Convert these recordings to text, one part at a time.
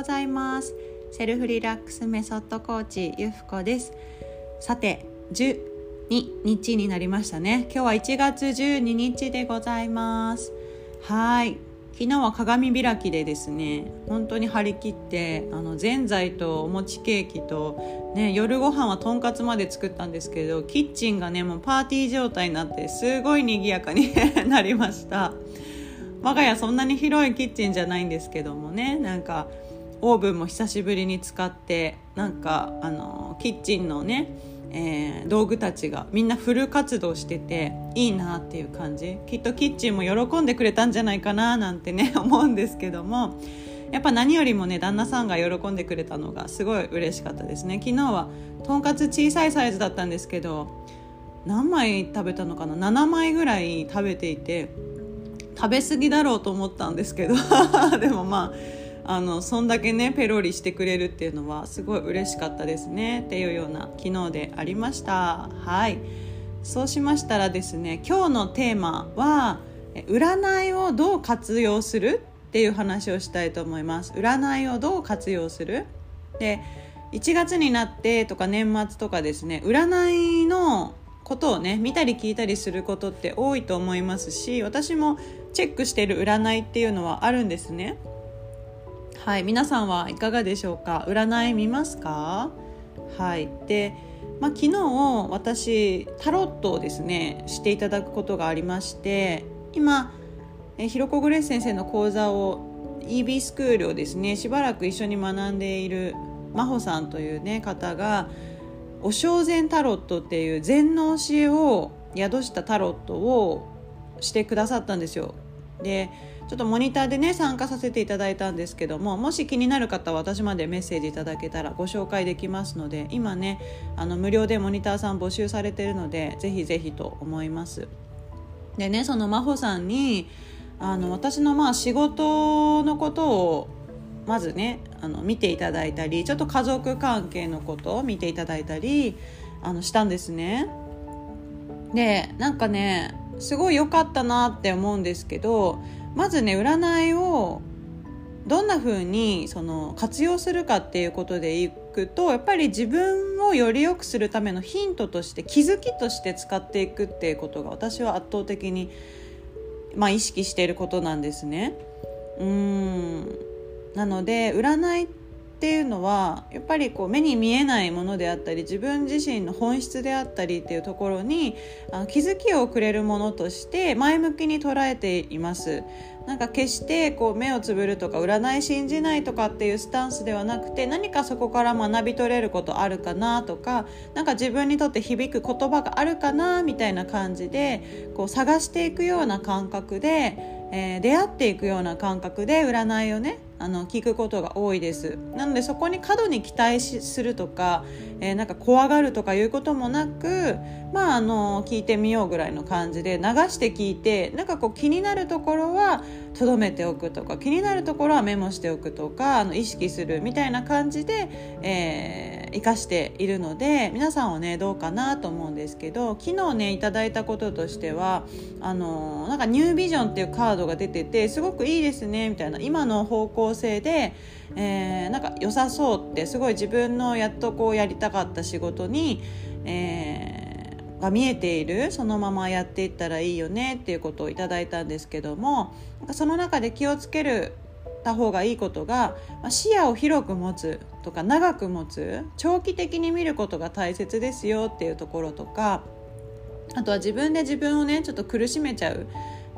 ございます。セルフリラックスメソッドコーチゆふこです。さて12日になりましたね。今日は1月12日でございます。はい。昨日は鏡開きでですね本当に張り切ってあのぜんざいとお餅ケーキと、ね、夜ご飯はとんかつまで作ったんですけどキッチンがねもうパーティー状態になってすごい賑やかに なりました。我が家そんなに広いキッチンじゃないんですけどもねなんかオーブンも久しぶりに使ってなんかあのキッチンのね、えー、道具たちがみんなフル活動してていいなっていう感じ。きっとキッチンも喜んでくれたんじゃないかななんてね 思うんですけどもやっぱ何よりもね旦那さんが喜んでくれたのがすごい嬉しかったですね。昨日はとんかつ小さいサイズだったんですけど何枚食べたのかな？7枚ぐらい食べていて食べ過ぎだろうと思ったんですけど でもまああのそんだけねペロリしてくれるっていうのはすごい嬉しかったですねっていうような昨日でありました。はい。そうしましたらですね今日のテーマは占いをどう活用するっていう話をしたいと思います。占いをどう活用する？で1月になってとか年末とかですね占いのことをね見たり聞いたりすることって多いと思いますし私もチェックしてる占いっていうのはあるんですね。はい皆さんはいかがでしょうか？占い見ますか？はいで、まあ、昨日私タロットをですねしていただくことがありまして今えひろこグレス先生の講座を EB スクールをですねしばらく一緒に学んでいる真帆さんというね方がお正禅タロットっていう禅の教えを宿したタロットをしてくださったんですよ。でちょっとモニターでね参加させていただいたんですけどももし気になる方は私までメッセージいただけたらご紹介できますので今ねあの無料でモニターさん募集されてるのでぜひぜひと思います。でねその真帆さんにあの私のまあ仕事のことをまずねあの見ていただいたりちょっと家族関係のことを見ていただいたりあのしたんですね。でなんかねすごい良かったなって思うんですけどまずね占いをどんな風にそに活用するかっていうことでいくとやっぱり自分をより良くするためのヒントとして気づきとして使っていくっていうことが私は圧倒的に、まあ、意識していることなんですね。うんなので占いってっていうのはやっぱりこう目に見えないものであったり自分自身の本質であったりっていうところにあ気づきをくれるものとして前向きに捉えています。なんか決してこう目をつぶるとか占い信じないとかっていうスタンスではなくて何かそこから学び取れることあるかなとか何か自分にとって響く言葉があるかなみたいな感じでこう探していくような感覚で、えー、出会っていくような感覚で占いをねあの聞くことが多いです。なのでそこに過度に期待するとか、えー、なんか怖がるとかいうこともなくまああの聞いてみようぐらいの感じで流して聞いてなんかこう気になるところはとどめておくとか気になるところはメモしておくとかあの意識するみたいな感じで、えー、生かしているので皆さんはねどうかなと思うんですけど昨日ねいただいたこととしてはあのなんかニュービジョンっていうカードが出ててすごくいいですねみたいな今の方向性で、えー、なんか良さそうってすごい自分のやっとこうやりたかった仕事に、えーが見えているそのままやっていったらいいよねっていうことをいただいたんですけどもその中で気をつけるた方がいいことが視野を広く持つとか長く持つ長期的に見ることが大切ですよっていうところとかあとは自分で自分をねちょっと苦しめちゃう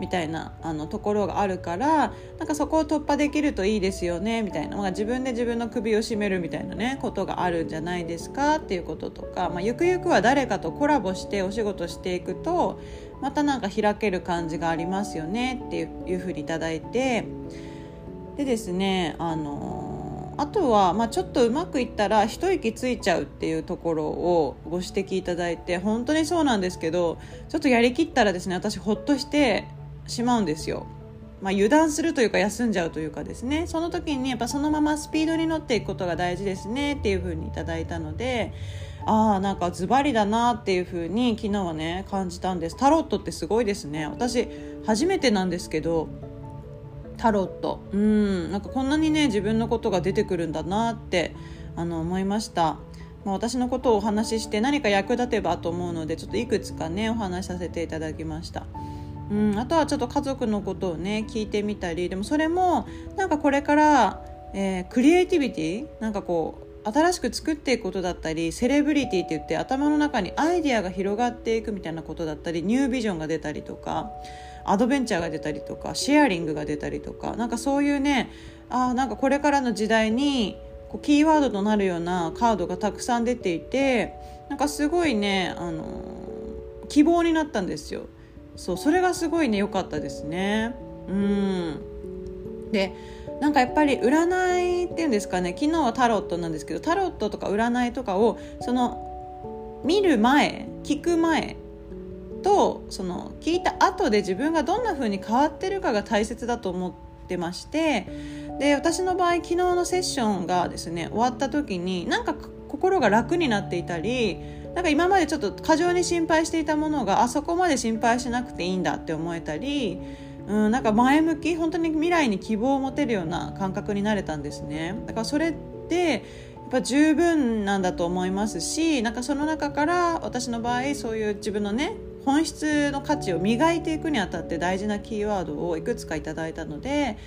みたいなあのところがあるからなんかそこを突破できるといいですよねみたいな、まあ、自分で自分の首を絞めるみたいなねことがあるんじゃないですかっていうこととか、まあ、ゆくゆくは誰かとコラボしてお仕事していくとまたなんか開ける感じがありますよねっていうふうに頂いてでですねあのあとは、まあ、ちょっとうまくいったら一息ついちゃうっていうところをご指摘いただいて本当にそうなんですけどちょっとやりきったらですね私ほっとしてしまうんですよ。まあ、油断するというか休んじゃうというかですね。その時にやっぱそのままスピードに乗っていくことが大事ですねっていう風にいただいたのでああなんかズバリだなっていう風に昨日はね感じたんです。タロットってすごいですね。私初めてなんですけどタロットうんなんかこんなにね自分のことが出てくるんだなってあの思いました。まあ、私のことをお話しして何か役立てばと思うのでちょっといくつかねお話しさせていただきました。うん、あとはちょっと家族のことをね聞いてみたりでもそれもなんかこれから、えー、クリエイティビティなんかこう新しく作っていくことだったりセレブリティって言って頭の中にアイディアが広がっていくみたいなことだったりニュービジョンが出たりとかアドベンチャーが出たりとかシェアリングが出たりとかなんかそういうねあなんかこれからの時代にこうキーワードとなるようなカードがたくさん出ていてなんかすごいね、あの希望になったんですよ。そうそれがすごいね良かったですね。うんでなんかやっぱり占いっていうんですかね昨日はタロットなんですけどタロットとか占いとかをその見る前聞く前とその聞いた後で自分がどんな風に変わってるかが大切だと思ってましてで私の場合昨日のセッションがですね終わった時になんか心が楽になっていたりなんか今までちょっと過剰に心配していたものがあそこまで心配しなくていいんだって思えたり、うん、なんか前向き本当に未来に希望を持てるような感覚になれたんですね。だからそれってやっぱ十分なんだと思いますしなんかその中から私の場合そういう自分のね本質の価値を磨いていくにあたって大事なキーワードをいくつかいただいたので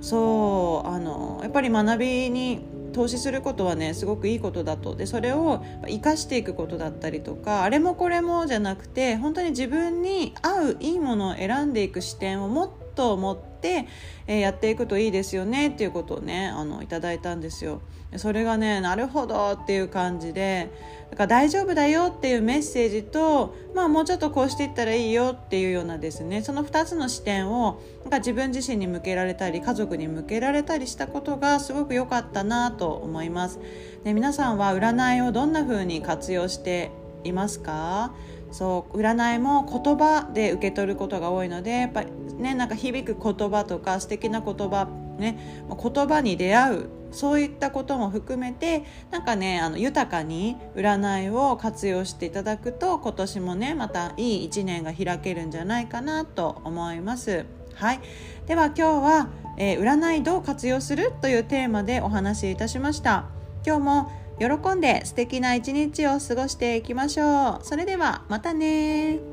そうあのやっぱり学びに投資することはねすごくいいことだと。でそれを生かしていくことだったりとかあれもこれもじゃなくて本当に自分に合ういいものを選んでいく視点を持っと持って、えー、やっていくといいですよねっていうことをねあのいただいたんですよ。それがねなるほどっていう感じでだから大丈夫だよっていうメッセージと、まあ、もうちょっとこうしていったらいいよっていうようなですねその2つの視点をなんか自分自身に向けられたり家族に向けられたりしたことがすごく良かったなと思います。で皆さんは占いをどんな風に活用していますか？そう占いも言葉で受け取ることが多いのでやっぱねなんか響く言葉とか素敵な言葉ね言葉に出会うそういったことも含めてなんかねあの豊かに占いを活用していただくと今年もねまたいい一年が開けるんじゃないかなと思います。はい、では今日は、えー、占いどう活用するというテーマでお話しいたしました。今日も喜んで素敵な一日を過ごしていきましょう。それではまたね